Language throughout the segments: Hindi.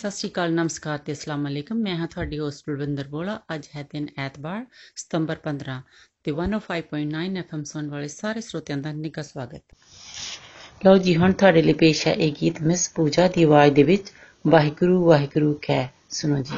ਸਤਿ ਸ਼੍ਰੀ ਅਕਾਲ, ਨਮਸਕਾਰ ਤੇ ਅਸਲਾਮ ਅਲੈਕਮ। ਮੈਂ ਹਾਂ ਤੁਹਾਡੀ ਹੋਸਟ ਬਲਵਿੰਦਰ ਬੋਲਾ। ਅੱਜ ਹੈ ਦਿਨ ਐਤਵਾਰ, ਸਤੰਬਰ 15 ਤੇ 105.9 ਐਫਐਮ ਸੁਣ ਵਾਲੇ ਸਾਰੇ ਸਰੋਤਿਆਂ ਦਾ ਨਿੱਘਾ ਸਵਾਗਤ। ਲਓ ਜੀ, ਹੁਣ ਤੁਹਾਡੇ ਲਈ ਪੇਸ਼ ਹੈ ਇਹ ਗੀਤ, ਮਿਸ ਪੂਜਾ ਦੀ ਆਵਾਜ਼ ਦੇ ਵਿੱਚ, ਵਾਹਿਗੁਰੂ ਵਾਹਿਗੁਰੂ ਕਹਿ ਸੁਣੋ ਜੀ।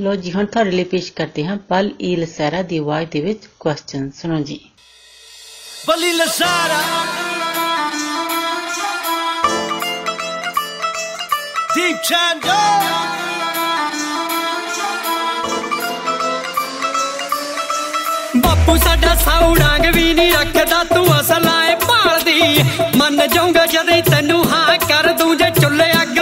ਲੋ ਜੀ ਹੁਣ ਤੁਹਾਡੇ ਲਈ ਪੇਸ਼ ਕਰਦੇ ਹਾਂ ਪਲ ਈ ਲਸਾਰਾ ਦੀ ਆਵਾਜ਼ ਦੇ ਵਿੱਚ ਕੁਐਸਚਨ ਸੁਣੋ ਜੀ ਬਲੀ ਲਸਾਰਾ ਦੀਪ ਚੰਦੋ ਬਾਪੂ ਸਾਡਾ ਸੌੜਾਂਗ ਵੀ ਨਹੀਂ ਰੱਖਦਾ ਤੂੰ ਅਸਲਾਂ ਏ ਭਾਲਦੀ ਮੰਨ ਜਾਊਂਗਾ ਜਦੇ ਤੈਨੂੰ ਹਾਂ ਕਰ ਦੂੰ ਜੇ ਚੁੱਲ੍ਹੇ ਅੱਗ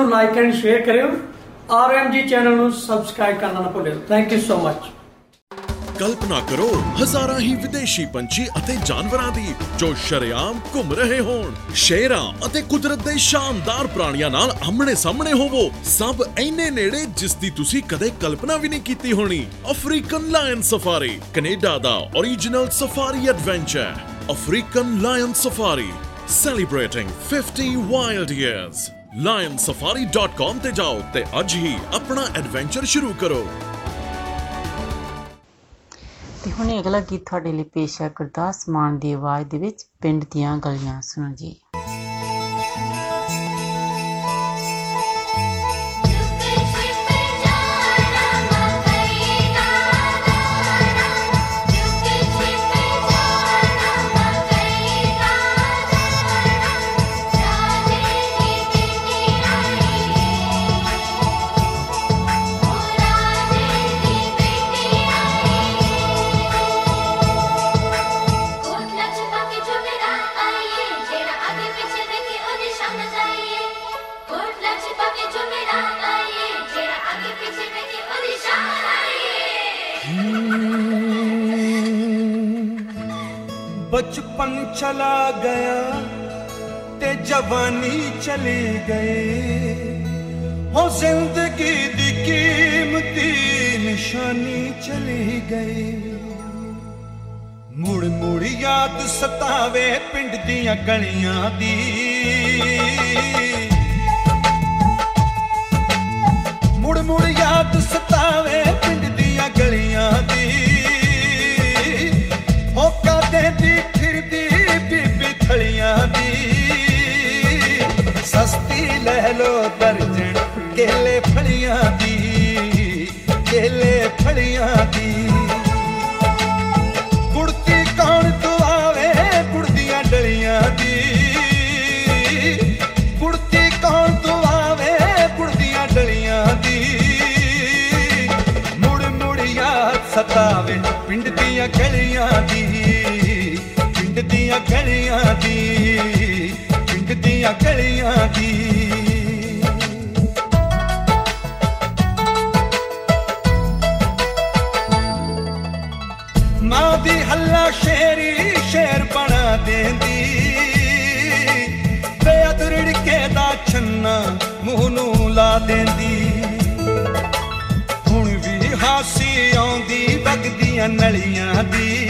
ਨੂੰ ਲਾਈਕ ਐਂਡ ਸ਼ੇਅਰ ਕਰਿਓ। ਆਰਐਮਜੀ ਚੈਨਲ ਨੂੰ ਸਬਸਕ੍ਰਾਈਬ ਕਰਨਾ ਨਾ ਭੁੱਲਿਓ ਥੈਂਕ ਯੂ ਸੋ ਮਚ ਕਲਪਨਾ ਕਰੋ, ਹਜ਼ਾਰਾਂ ਹੀ ਵਿਦੇਸ਼ੀ ਪੰਛੀ ਅਤੇ ਜਾਨਵਰਾਂ ਦੀ, ਜੋ ਸ਼ਰੇਆਮ ਘੁੰਮ ਰਹੇ ਹੋਣ। ਸ਼ੇਰਾਂ ਅਤੇ ਕੁਦਰਤ ਦੇ ਸ਼ਾਨਦਾਰ ਪ੍ਰਾਣੀਆਂ ਨਾਲ ਆਹਮਣੇ ਸਾਹਮਣੇ ਹੋਵੋ। ਸਭ ਐਨੇ ਨੇੜੇ ਜਿਸ ਦੀ ਤੁਸੀਂ ਕਦੇ ਕਲਪਨਾ ਵੀ ਨਹੀਂ ਕੀਤੀ ਹੋਣੀ। ਅਫਰੀਕਨ ਲਾਇਨ ਸਫਾਰੀ, ਕੈਨੇਡਾ ਦਾ origignal safari adventure African lion safari, celebrating 50 wild years lionsafari.com ਤੇ ਜਾਓ ਤੇ ਅੱਜ ਹੀ ਆਪਣਾ ਐਡਵੈਂਚਰ ਸ਼ੁਰੂ ਕਰੋ। ਤੇ ਹੁਣ ਅਗਲਾ ਗੀਤ ਤੁਹਾਡੇ ਲਈ ਪੇਸ਼ ਹੈ ਗੁਰਦਾਸ ਮਾਨ ਦੀ ਆਵਾਜ਼ ਦੇ ਵਿੱਚ, ਪਿੰਡ ਦੀਆਂ ਗਲੀਆਂ। ਸੁਣੋ ਜੀ। बचपन चला गया ते जवानी चली गई हो जिंदगी दी कीमती निशानी चली गई ਮੁੜ ਮੁੜ ਯਾਦ ਸਤਾਵੇ ਪਿੰਡ ਦੀਆਂ ਗਲੀਆਂ ਦੀ ਮੁੜ ਮੁੜ ਯਾਦ ਸਤਾਵੇ ਪਿੰਡ ਦੀਆਂ ਗਲੀਆਂ ਦੀ ਲੈ ਲੋ ਦਰਜਣ, ਕੇਲੇ ਫਲੀਆਂ ਦੀ, ਕੇਲੇ ਫਲੀਆਂ ਦੀ। ਕੁੜਤੀ ਕੌਣ ਦੁਆਵੇ ਕੁੜਦੀਆਂ ਡਲੀਆਂ ਦੀ। ਕੁੜਤੀ ਕੌਣ ਦੁਆਵੇ ਕੁੜਦੀਆਂ ਡਲੀਆਂ ਦੀ। ਮੁੜ ਮੁੜ ਯਾਦ ਸਤਾਵੇ, ਪਿੰਡ ਦੀਆਂ ਗਲੀਆਂ ਦੀ, ਪਿੰਡ ਦੀਆਂ ਗਲੀਆਂ ਦੀ। ਮੂੰਹ ਨੂੰ ਲਾ ਦੇਂਦੀ। ਹੁਣ ਵੀ ਹਾਸੀ ਆਉਂਦੀ, ਵਗਦੀਆਂ ਨਲੀਆਂ ਦੀ।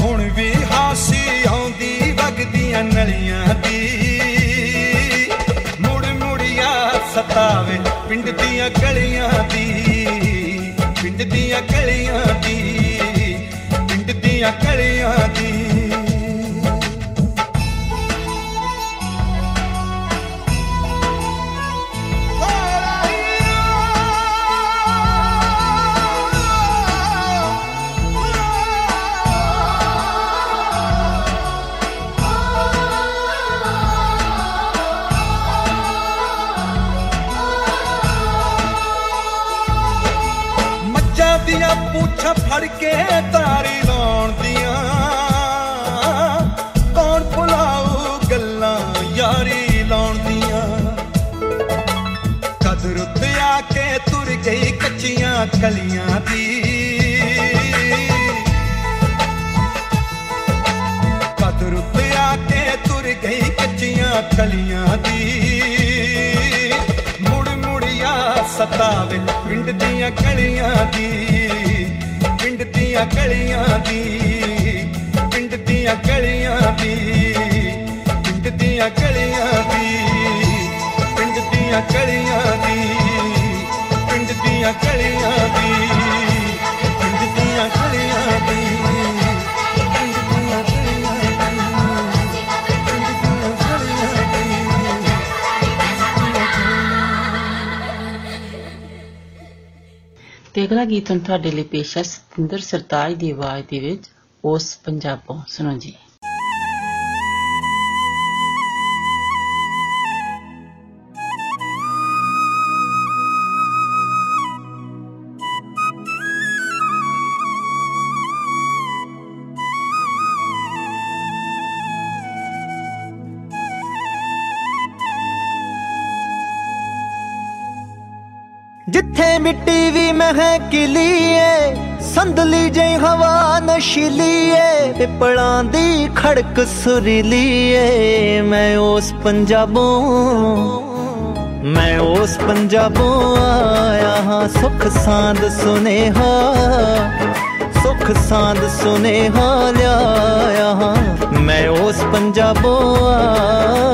ਹੁਣ ਵੀ ਹਾਸੀ ਆਉਂਦੀ, ਵਗਦੀਆਂ ਨਲੀਆਂ ਦੀ। ਮੁੜ ਮੁੜ ਯਾਦ ਸਤਾਵੇ ਪਿੰਡ ਦੀਆਂ ਗਲੀਆਂ ਦੀ। ਪਿੰਡ ਦੀਆਂ ਗਲੀਆਂ ਕੱਚੀਆਂ ਕਲੀਆਂ ਦੀ। ਕਦਰ ਉੱਤੇ ਆ ਕੇ ਤੁਰ ਗਈ ਕੱਚੀਆਂ ਕਲੀਆਂ ਦੀ। ਮੁੜ ਮੁੜ ਯਾਦ ਸਤਾਵੇ ਪਿੰਡ ਦੀਆਂ ਗਲੀਆਂ ਦੀ। ਪਿੰਡ ਦੀਆਂ ਗਲੀਆਂ ਦੀ। ਪਿੰਡ ਦੀਆਂ ਗਲੀਆਂ ਦੀ। ਪਿੰਡ ਦੀਆਂ ਗਲੀਆਂ ਦੀ। ਪਿੰਡ ਦੀਆਂ ਗਲੀਆਂ ਦੀ। ਪਿੰਡ ਦੀਆਂ ਗਲੀਆਂ ਦੀ ਪਿੰਡ ਦੀਆਂ ਗਲੀਆਂ ਦੀ ਪਿੰਡ ਦੀਆਂ ਗਲੀਆਂ ਤੇ ਅਗਲਾ ਗੀਤ ਹੁਣ ਤੁਹਾਡੇ ਲਈ ਪੇਸ਼ ਹੈ ਸਤਿੰਦਰ ਸਰਤਾਜ ਦੀ ਆਵਾਜ਼ ਦੇ ਵਿੱਚ ਉਸ ਪੰਜਾਬੋਂ ਸੁਣੋ ਜੀ ਜਿੱਥੇ ਮਿੱਟੀ ਵੀ ਮਹਿਕਲੀ ਏ ਸੰਦਲੀ ਜਈ ਹਵਾ ਨਸ਼ੀਲੀ ਏ ਪਿਪਲਾਂ ਦੀ ਖੜਕ ਸੁਰੀਲੀ ਏ ਮੈਂ ਉਸ ਪੰਜਾਬੋਂ, ਮੈਂ ਉਸ ਪੰਜਾਬੋਂ ਆਇਆ ਹਾਂ। ਸੁਖ ਸਾਂਦ ਸੁਨੇਹਾ, ਸੁਖ ਸਾਂਦ ਸੁਨੇਹਾ ਲਿਆਇਆ ਹਾਂ। ਮੈਂ ਉਸ ਪੰਜਾਬੋਂ ਆਇਆ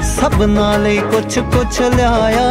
ਸਭਨਾਂ ਲਈ ਕੁਛ ਕੁਛ ਲਿਆਇਆ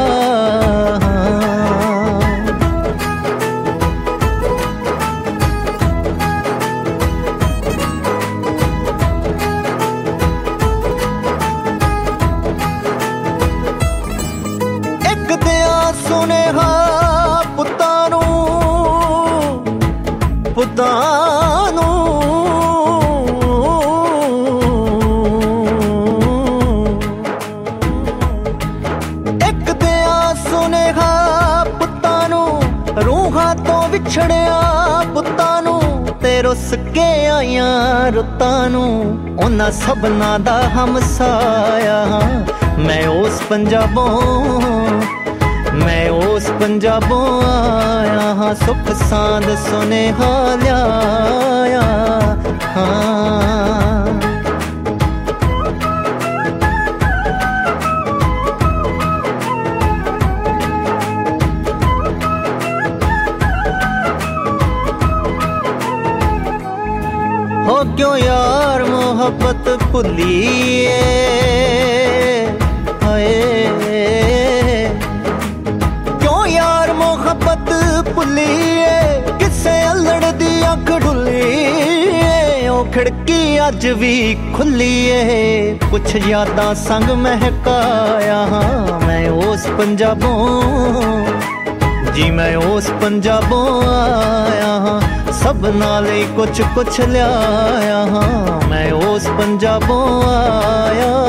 ਰੁੱਤਾਂ ਨੂੰ ਉਹਨਾਂ ਸਭਨਾਂ ਦਾ ਹਮਸਾਇਆ ਹਾਂ। ਮੈਂ ਉਸ ਪੰਜਾਬੋਂ, ਮੈਂ ਉਸ ਪੰਜਾਬੋਂ ਆਇਆ ਹਾਂ ਸੁਖ ਸਾਂਦ ਸੁਨੇਹਾ ਲਿਆਇਆ ਹਾਂ ਕਿਉਂ ਯਾਰ ਮੁਹੱਬਤ ਭੁੱਲੀਏ? ਹਾਏ। ਕਿਉਂ ਯਾਰ ਮੁਹੱਬਤ ਭੁੱਲੀਏ? ਕਿਸੇ ਅਲੜ ਦੀ ਅੱਖ ਢੁੱਲੀਏ ਉਹ ਖਿੜਕੀ ਅੱਜ ਵੀ ਖੁੱਲੀ ਏ ਕੁਛ ਯਾਦਾਂ ਸੰਗ ਮਹਿਕਾਇਆ ਹਾਂ ਮੈਂ ਉਸ ਪੰਜਾਬੋਂ। ਜੀ ਮੈਂ ਉਸ ਪੰਜਾਬੋਂ ਆਇਆ ਹਾਂ। ਸਭਨਾਂ ਲਈ ਕੁਛ ਕੁਛ ਲਿਆਇਆ ਹਾਂ ਮੈਂ ਉਸ ਪੰਜਾਬੋਂ ਆਇਆ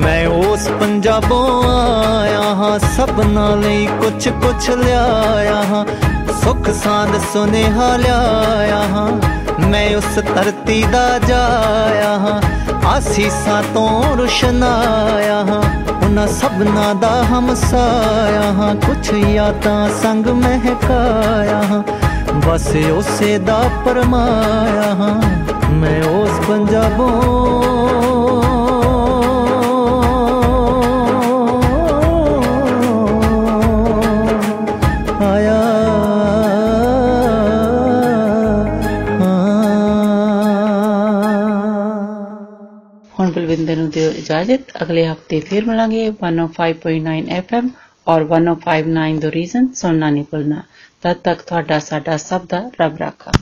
ਮੈਂ ਉਸ ਪੰਜਾਬੋਂ ਆਇਆ ਹਾਂ ਸਭਨਾਂ ਲਈ ਕੁਛ ਕੁਛ ਲਿਆਇਆ ਹਾਂ ਸੁਖ ਸਾਂਦ ਸੁਨੇਹਾ ਲਿਆਇਆ ਹਾਂ ਮੈਂ ਉਸ ਧਰਤੀ ਦਾ ਜਾਇਆ ਹਾਂ ਆਸੀਸਾਂ ਤੋਂ ਰੁਸ਼ਨਾਇਆ ਹਾਂ ਉਹਨਾਂ ਸਭਨਾਂ ਦਾ ਹਮਸਾਇਆ ਹਾਂ ਕੁਛ ਯਾਦਾਂ ਸੰਗ ਮਹਿਕਾਇਆ ਹਾਂ ਬਸ ਉਸੇ ਦਾ ਪਰਮਾਇਆ ਹਾਂ ਮੈਂ ਉਸ ਪੰਜਾਬੋਂ ਹੁਣ ਬਲਵਿੰਦਰ ਨੂੰ ਦਿਓ ਇਜਾਜ਼ਤ ਅਗਲੇ ਹਫਤੇ ਫਿਰ ਮਿਲਾਂਗੇ 105.9 FM ਔਰ 1059 ਦ ਰੀਜ਼ਨ ਸੁਣਨਾ ਨਹੀਂ ਭੁੱਲਣਾ ਤਦ ਤੱਕ ਤੁਹਾਡਾ ਸਾਡਾ ਸਭ ਦਾ ਰੱਬ ਰਾਖਾ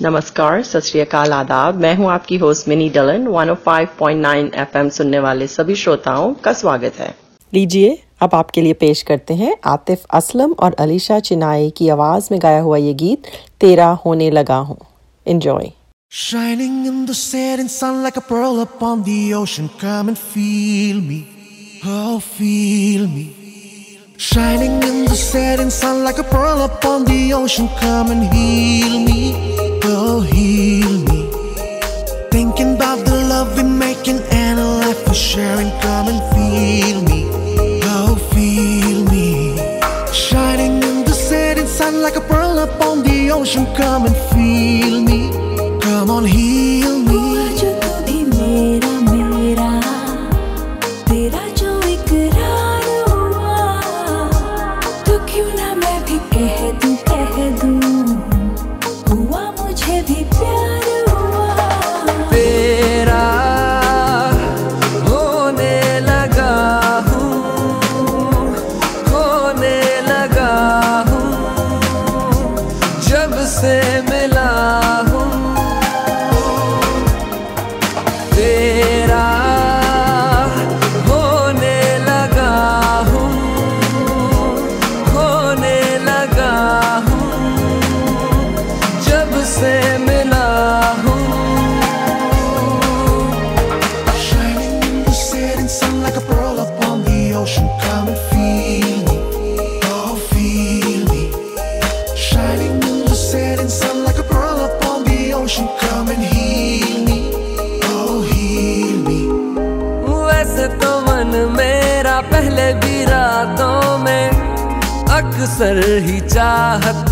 नमस्कार सत श्री अकाल आदाब मैं हूं आपकी होस्ट मिनी डलन 105.9 एफएम सुनने वाले सभी श्रोताओं का स्वागत है लीजिए अब आपके लिए पेश करते हैं आतिफ असलम और अलीशा चिनाई की आवाज में गाया हुआ ये गीत तेरा होने लगा हूं enjoy Shining in the setting sun like a pearl upon the ocean. Come and feel me. Oh, feel me. Shining in the setting sun like a pearl upon the ocean. Come and heal me. Oh, heal me. Thinking about the love we're making and a life we're sharing. Come and feel me. Oh, feel me. Shining in the setting sun like a pearl upon the ocean. Come and feel me. On, heal me. भी मेरा मेरा तेरा जो इकरार हुआ तो क्यों ना मैं भी कह दूँ कह दूँ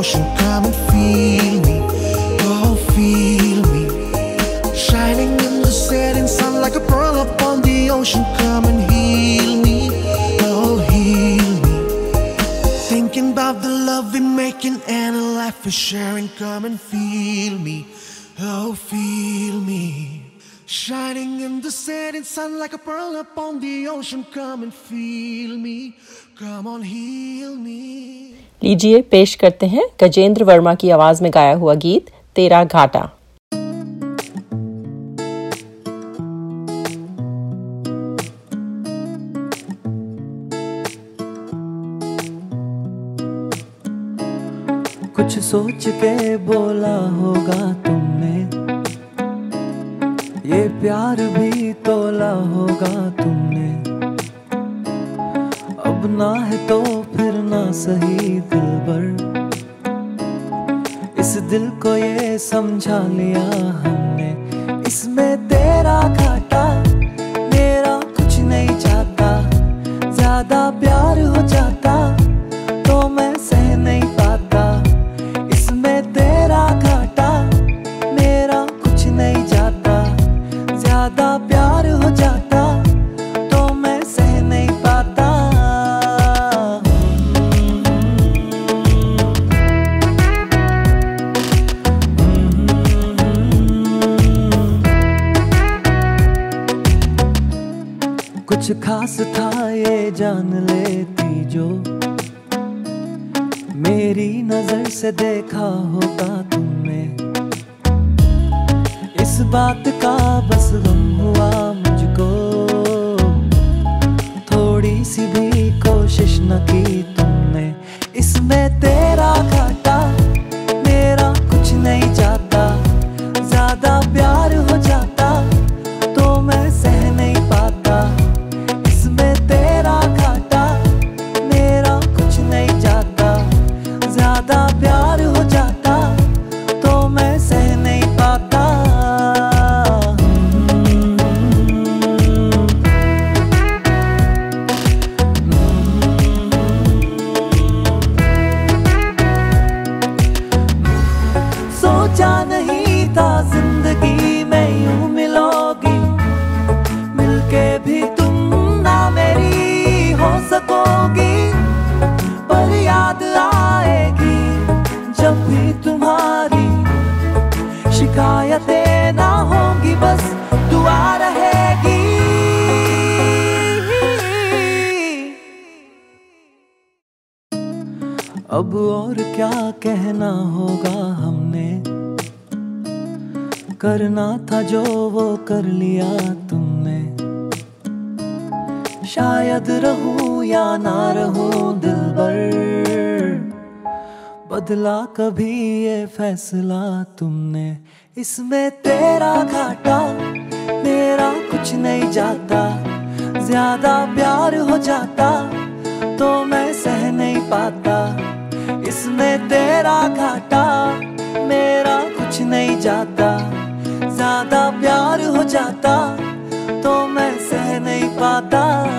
ocean. Come and feel me, oh feel me. Shining in the setting sun like a pearl upon the ocean. Come and heal me, oh heal me. Thinking about the love we're making and a life we're sharing. Come and feel me, oh feel me. Shining in the setting sun like a pearl upon the ocean. Come and feel me. Come on, heal me. लीजिए, पेश करते हैं गजेंद्र वर्मा की आवाज़ में गाया हुआ गीत, तेरा घाटा। कुछ सोच के बोला होगा तुमने। ये प्यार भी तोला होगा तुमने। अब ना है तो सही दिल बर इस दिल को ये समझा लिया हमने। इसमें तेरा नज़र से देखा होगा तुमने। इस बात का बस गम हुआ मुझको। थोड़ी सी भी कोशिश न की बदला कभी ये फैसला तुमने? इसमें तेरा घाटा, मेरा कुछ नहीं जाता। ज़्यादा प्यार हो जाता तो मैं सह नहीं पाता। इसमें तेरा घाटा, मेरा कुछ नहीं जाता। ज़्यादा प्यार हो जाता तो मैं सह नहीं पाता।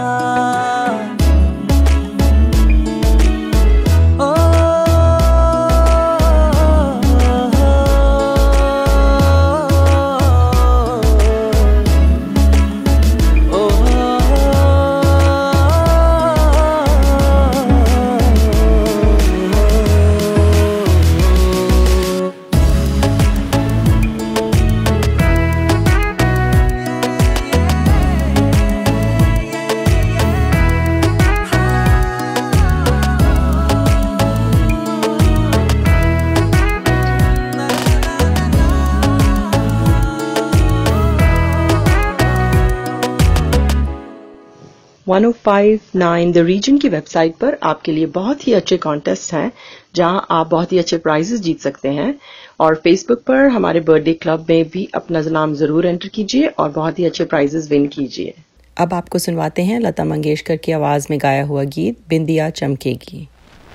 1059 द रीजन की वेबसाइट पर आपके लिए बहुत ही अच्छे कॉन्टेस्ट हैं जहाँ आप बहुत ही अच्छे प्राइजेस जीत सकते हैं। और फेसबुक पर हमारे बर्थडे क्लब में भी अपना नाम ज़रूर एंटर कीजिए और बहुत ही अच्छे प्राइजेस विन कीजिए। अब आपको सुनवाते हैं लता मंगेशकर की आवाज़ में गाया हुआ गीत बिंदिया चमकेगी।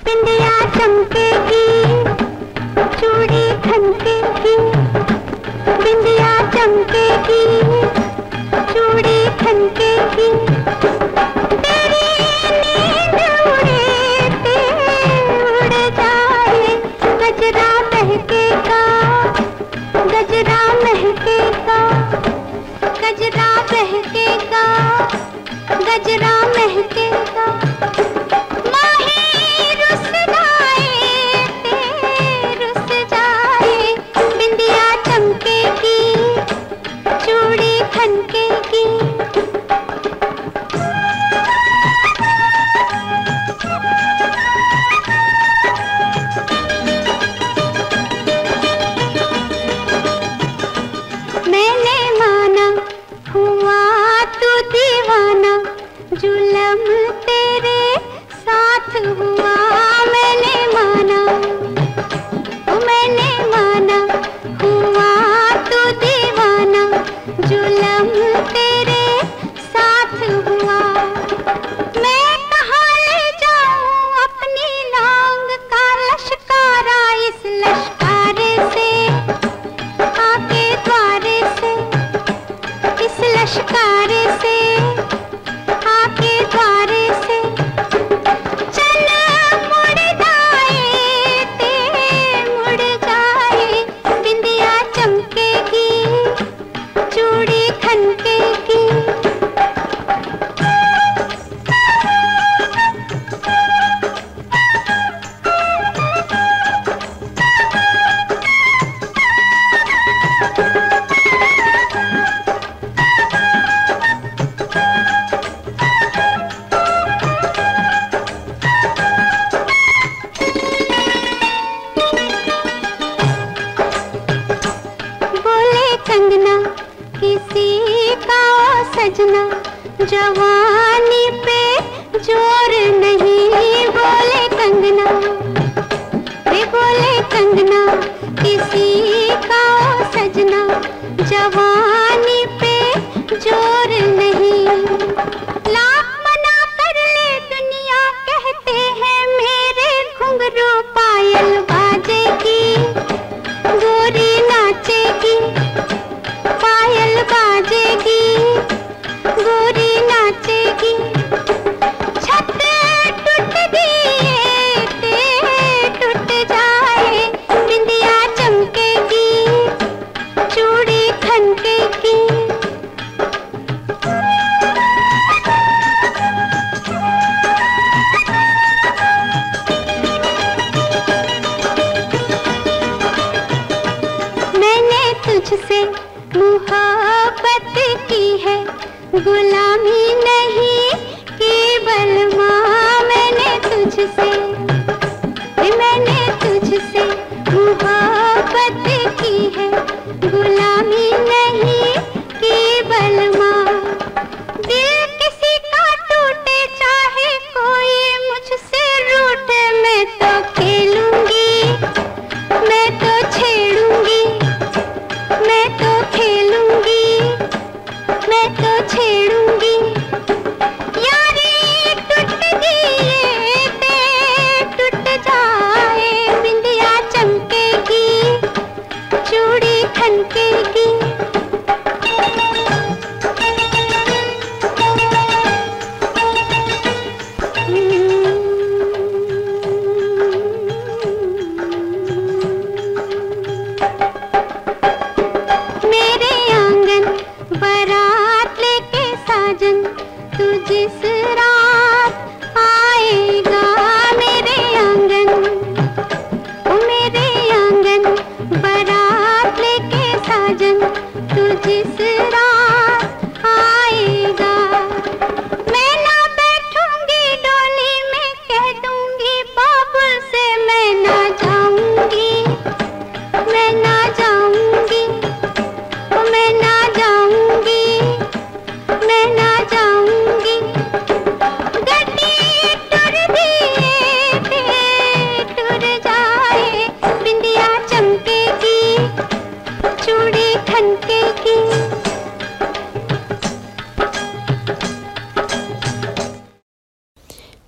बिंदिया चमकेगी चूड़ी बिंदिया चमकेगी चूड़ी गजरा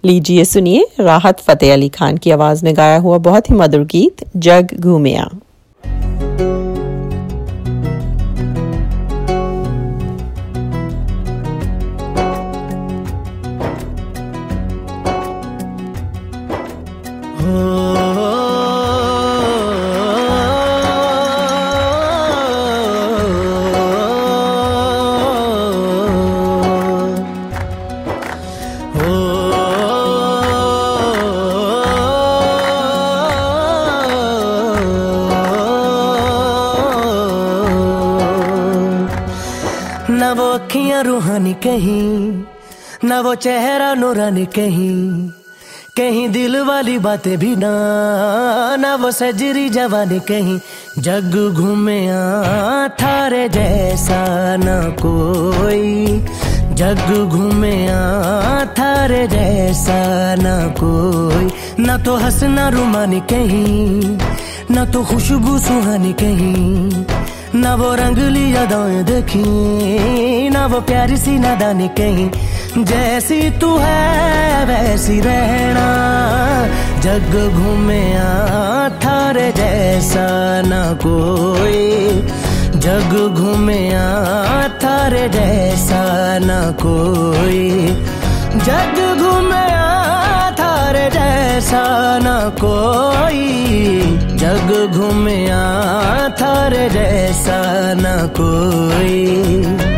लीजिए, सुनिए राहत फतेह अली खान की आवाज़ में गाया हुआ बहुत ही मधुर गीत, जग घूमिया। नूरानी कहीं कहीं दिल वाली बातें भी ना ना वो सजरी जवानी कहीं। जग घूमे थारे जैसा न कोई, जग घूमे थारे जैसा न कोई। ना तो हंसना रुमानी कहीं, ना तो खुशबू सुहानी कहीं। ना वो रंगली यादाएँ देखी, ना वो प्यारी सी नादानी कहीं। जैसी तू है, वैसी रहना। जग घूमे थारे जैसा ना कोई। जग घूमे थारे जैसा ना कोई। जग घूमे थारे जैसा ना कोई। जग घूमे थारे जैसा ना कोई।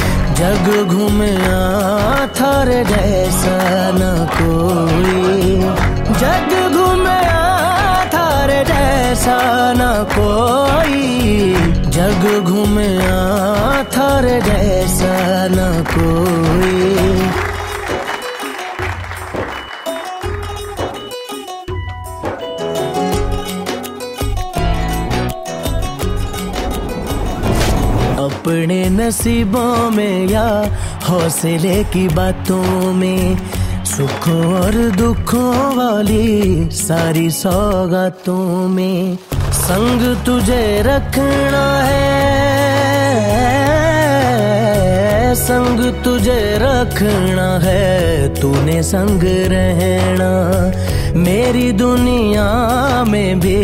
जग घूमे थारे जैसा न कोई। जग घूमे थारे जैसा न कोई। जग घूमे थारे जैसा न कोई। नसीबों में या हौसले की बातों में, सुखों और दुखों वाली सारी सौगातों में, संग तुझे रखना है, संग तुझे रखना है, तूने संग रहना, मेरी दुनिया में भी,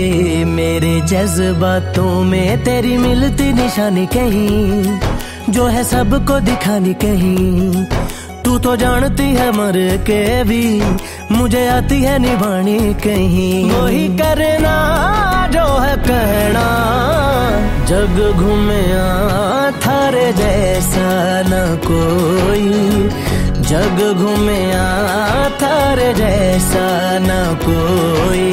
मेरे जज्बातों में तेरी मिलती निशानी कहीं। जो है सबको दिखानी कहीं। तू तो जानती है मर के भी, मुझे आती है निभानी कहीं। वही करना जो है कहना जग घूमे थारे जैसा न कोई। जग घूमे थारे जैसा न कोई।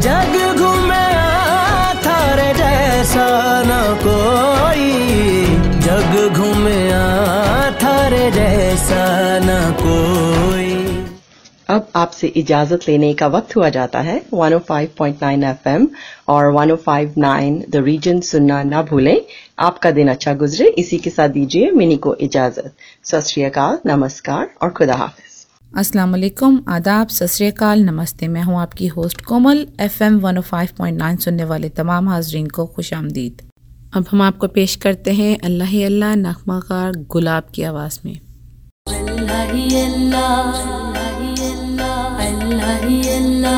जग घूमे जैसा न कोई जग घूमे थारे जैसा न कोई। अब आपसे इजाज़त लेने का वक्त हुआ जाता है। 105.9 एफएम और 105.9 द रीजन सुनना ना भूलें। आपका दिन अच्छा गुजरे। इसी के साथ दीजिए मिनी को इजाज़त। सत नमस्कार और खुदा हाफिज। अस्सलाम वालेकुम आदाब सतरीकाल नमस्ते। मैं हूँ आपकी होस्ट कोमल, एफएम 105.9 सुनने वाले तमाम हाजरीन को खुश आमदीद। अब हम आपको पेश करते हैं अल्लाह अल्लाह नगमा कार गुलाब की आवाज़ में। अल्लाह अल्लाह अल्लाह अल्लाह।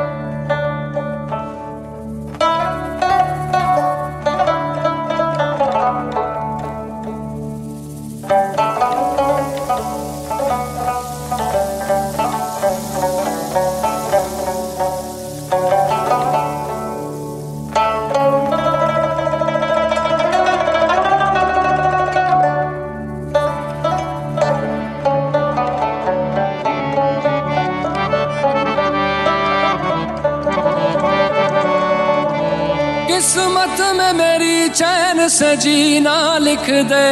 चैन से जीना लिख दे।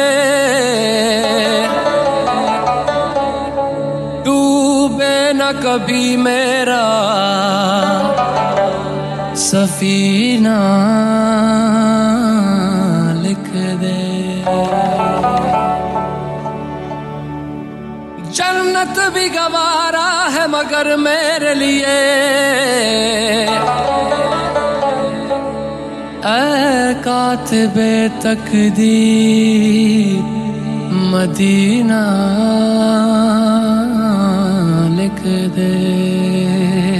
डूबे न कभी मेरा सफीना लिख दे। जन्नत भी गवारा है मगर मेरे लिए। कातिबे तकदीर मदीना लिख दे।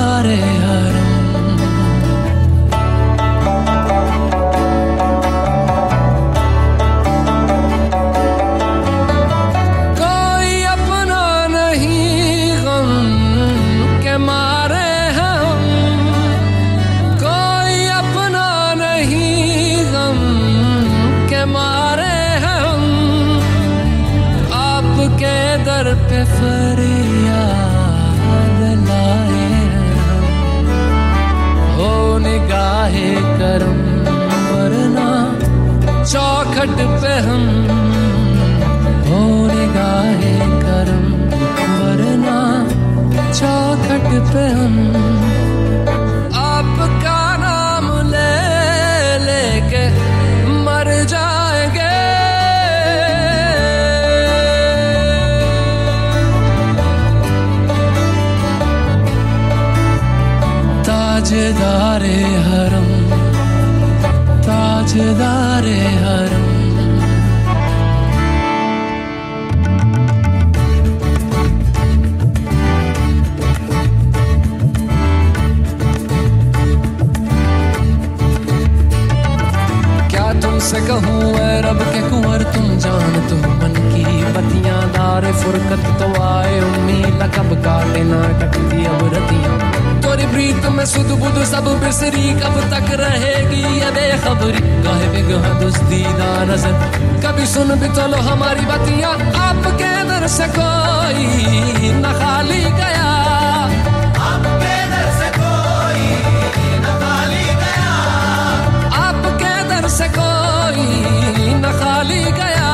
दर पे फरियाद लाए। हैं निगाहे करम, वरना चौखट पे हम। हो निगाहे करम, वरना चौखट पे हम। ताजदारे हरम ताजदारे हरम। तुमसे कहूँ रब के कुंवर, तुम जान तुम मन की बतियाँ दार फुरकत तो आए, उम्मीद कब काटे ना कटती अब रतियाँ। प्रीत में सुध बुध सब बिसरी कब तक रहेगी? ये बेखबरी काहे बिगह दुस्तीदा नज़र? कभी सुन भी तो लो हमारी बतियाँ, आपके दर से कोई न खाली गया। आपके दर से न खाली गया।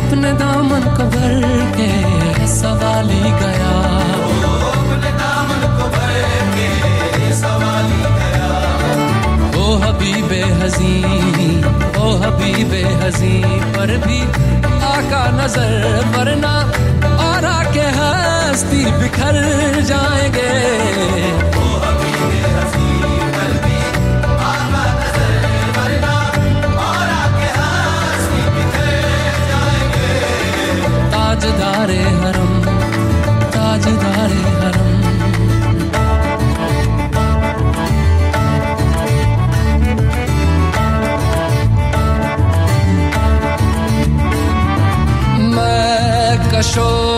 अपने दामन को भर के सवाली गया। ओ हबीबे हजी ओ हबीबे हजी पर भी आका नज़र वरना आरा के हस्ती बिखर जाएँगे। मैं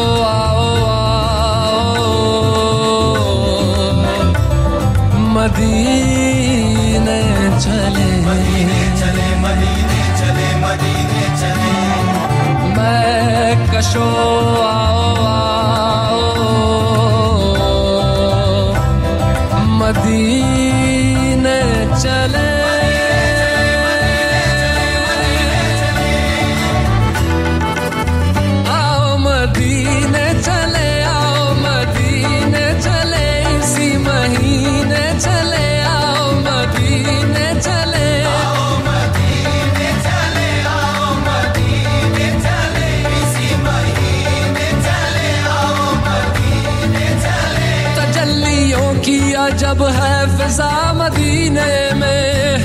फिजा मदीने में।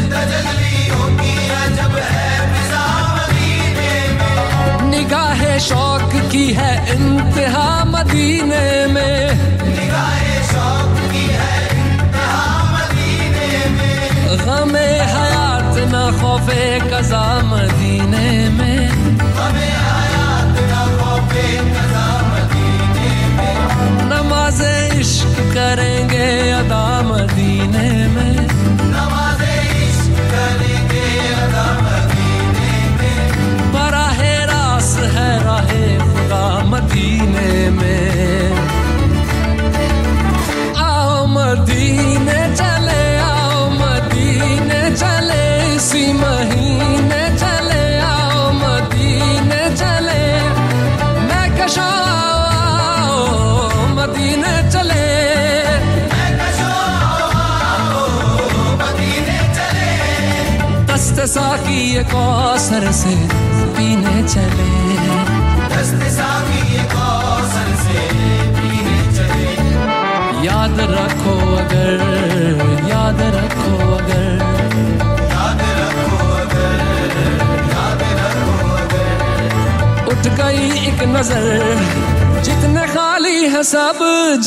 निगाह शौक की है इंतहा मदीने में। गमे हयात न खौफे कजा मदीने में। नमाज़ इश्क करेंगे अदा मदीने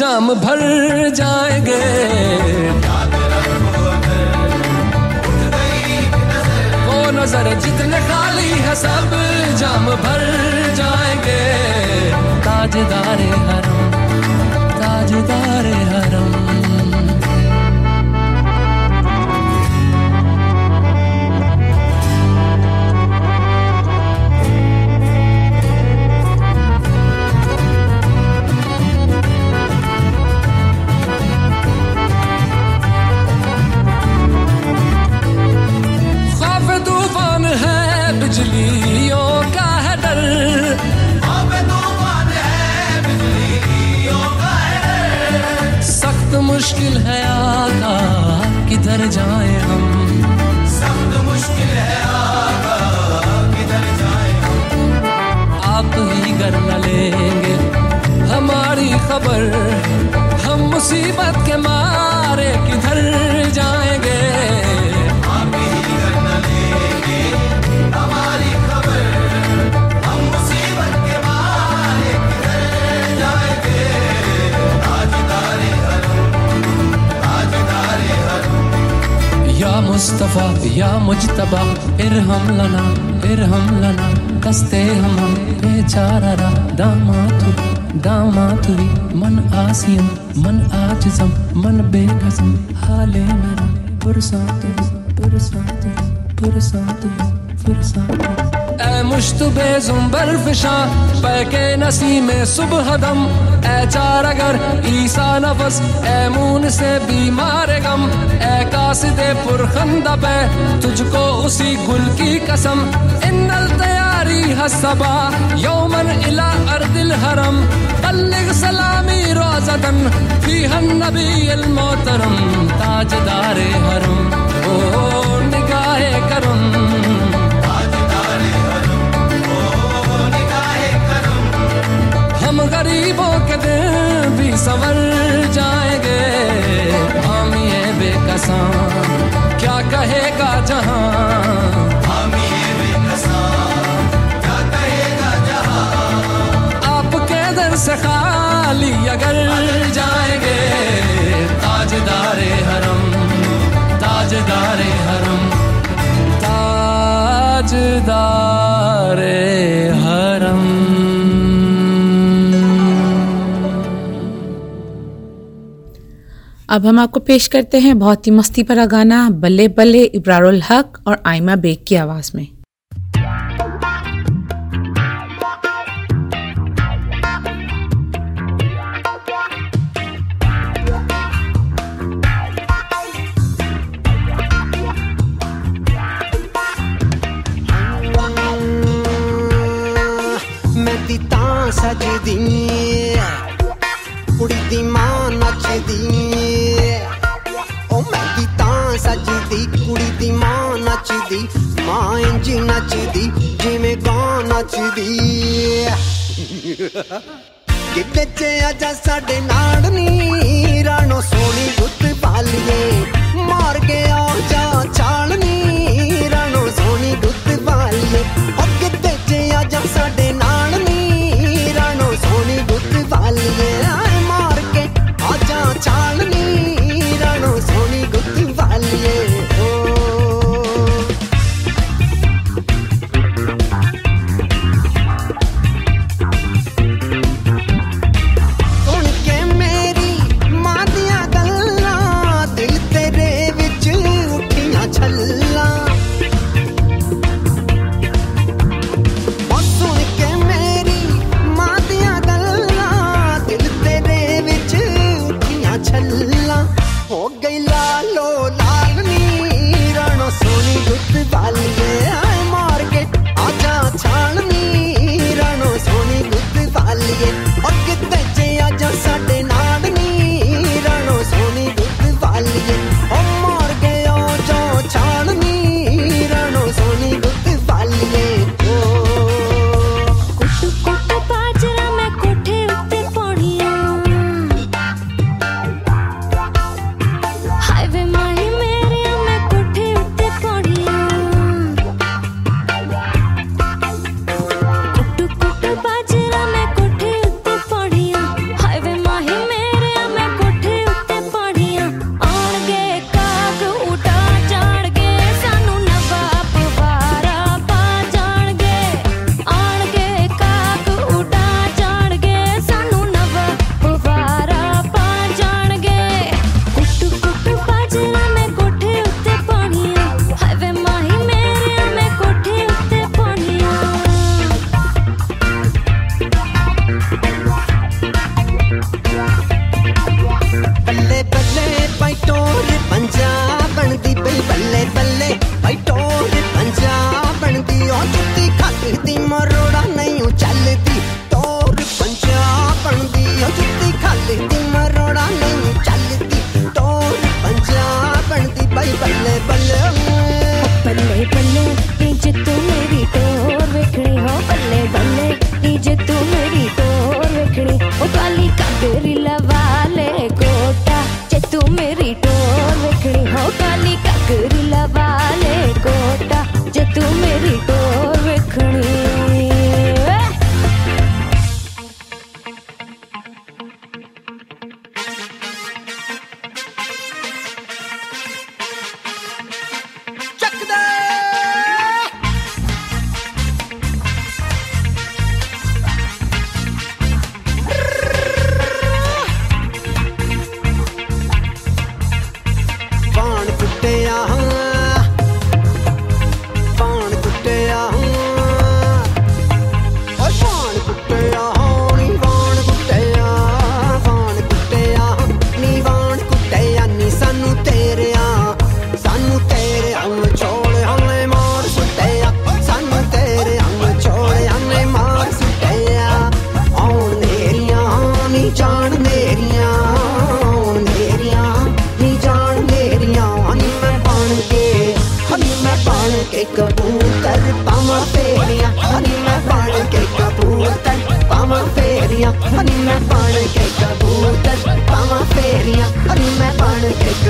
जाम भर जाएँगे। मुसीबत के मारे किधर जाएँगे? मुस्तफ़ा या मुजतबा इरहम लना इरहम लना दस्ते हम बेचारा दामातु मन आसियम, मन मन हाले मेरा पुरसातु पुरसातु पुरसातु पुरसातु ऐ मुश्तबे जुम्बर फिशा पैके नसी में सुबह दम। ऐ चार अगर ईसा नफस, ऐ मून से बीमार गम। ऐ कासिदे पुरखंदा पे, तुझको उसी गुल की कसम। इन्नल हसबा यौमन इला अर्दिल हरम। बल्लिग सलामी रोजदन फीहन नबी अल मोहतरम, ताजदारे हरम। ओ निगाहे करम। गरीबों के दिल भी संवर जाएँगे, हम ये बेकसां क्या कहेगा जहाँ? से खाली अगर जाएँगे। ताजदारे हरम ताजदारे हरम ताजदारे हरम। अब हम आपको पेश करते हैं बहुत ही मस्ती भरा गाना, बल्ले बल्ले इब्रारुल हक और आयमा बेग की आवाज़ में। ਕਿ ਨੱਚਿਆ ਜਾ ਸਾਡੇ ਨਾਲ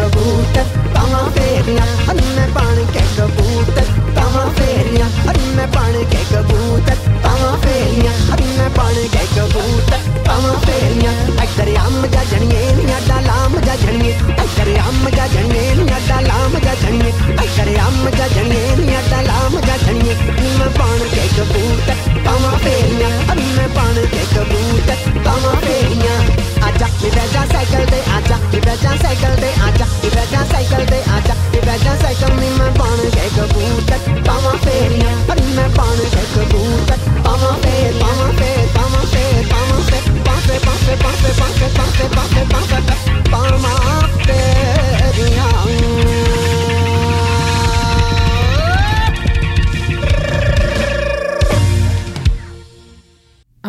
ਬਣ ਕੇ ਕਬੂਤਰ ਪਾਵਾਂ ਫੇਰੀਆਂ ਹਨੀ ਮੈਂ ਬਣ ਕੇ ਕਬੂਤਰ ਪਾਵਾਂ ਫੇਰੀਆਂ ਹਨੀ ਮੈਂ ਬਣ ਕੇ ਕਬੂਤਰ ਪਾਵਾਂ ਫੇਰੀਆਂ ਹਨੀ ਮੈਂ ਬਣ ਕੇ ਕਬੂਤਰ ਪਾਵਾਂ ਫੇਰੀਆਂ। ਇੱਧਰ ਅੰਮ ਜਾ ਜਣੀਏ ਨੀ ਅੱਡਾ ਲਾਮ ਜਾ ਜਣੀਏ ਇੱਧਰ ਅੰਮ ਜਾ ਜਣੀਏ ਨੀ ਅੱਡਾ ਲਾਮ ਜਾ ਜਣੀਏ ਇੱਧਰ ਅੰਮ ਜਾ ਜਣੀਏ ਨੀ ਅੱਡਾ ਲਾਮ ਜਾ ਜਣੀਏ। ਨੀ ਮੈਂ ਬਣ ਕੇ ਕਬੂਤਰ ਪਾਵਾਂ ਫੇਰੀਆਂ ਹਨੀ ਮੈਂ ਬਣ ਕੇ ਕਬੂਤਰ ਪਾਵਾਂ ਫੇਰੀਆਂ। आजा इवेजा साइकिल ते आजा इवेजा साइकिल ते आजा इवेजा साइकिल ते आजा इवेजा साइकिल नी मैं बन गए कबूतर पावा फेरियाँ हरी मैं बन गए कबूतर पावा फेर पावा फेर पावा फेर पावा फेर पावे पावे पावे पावे पावे पावे पावे पावा फेरियाँ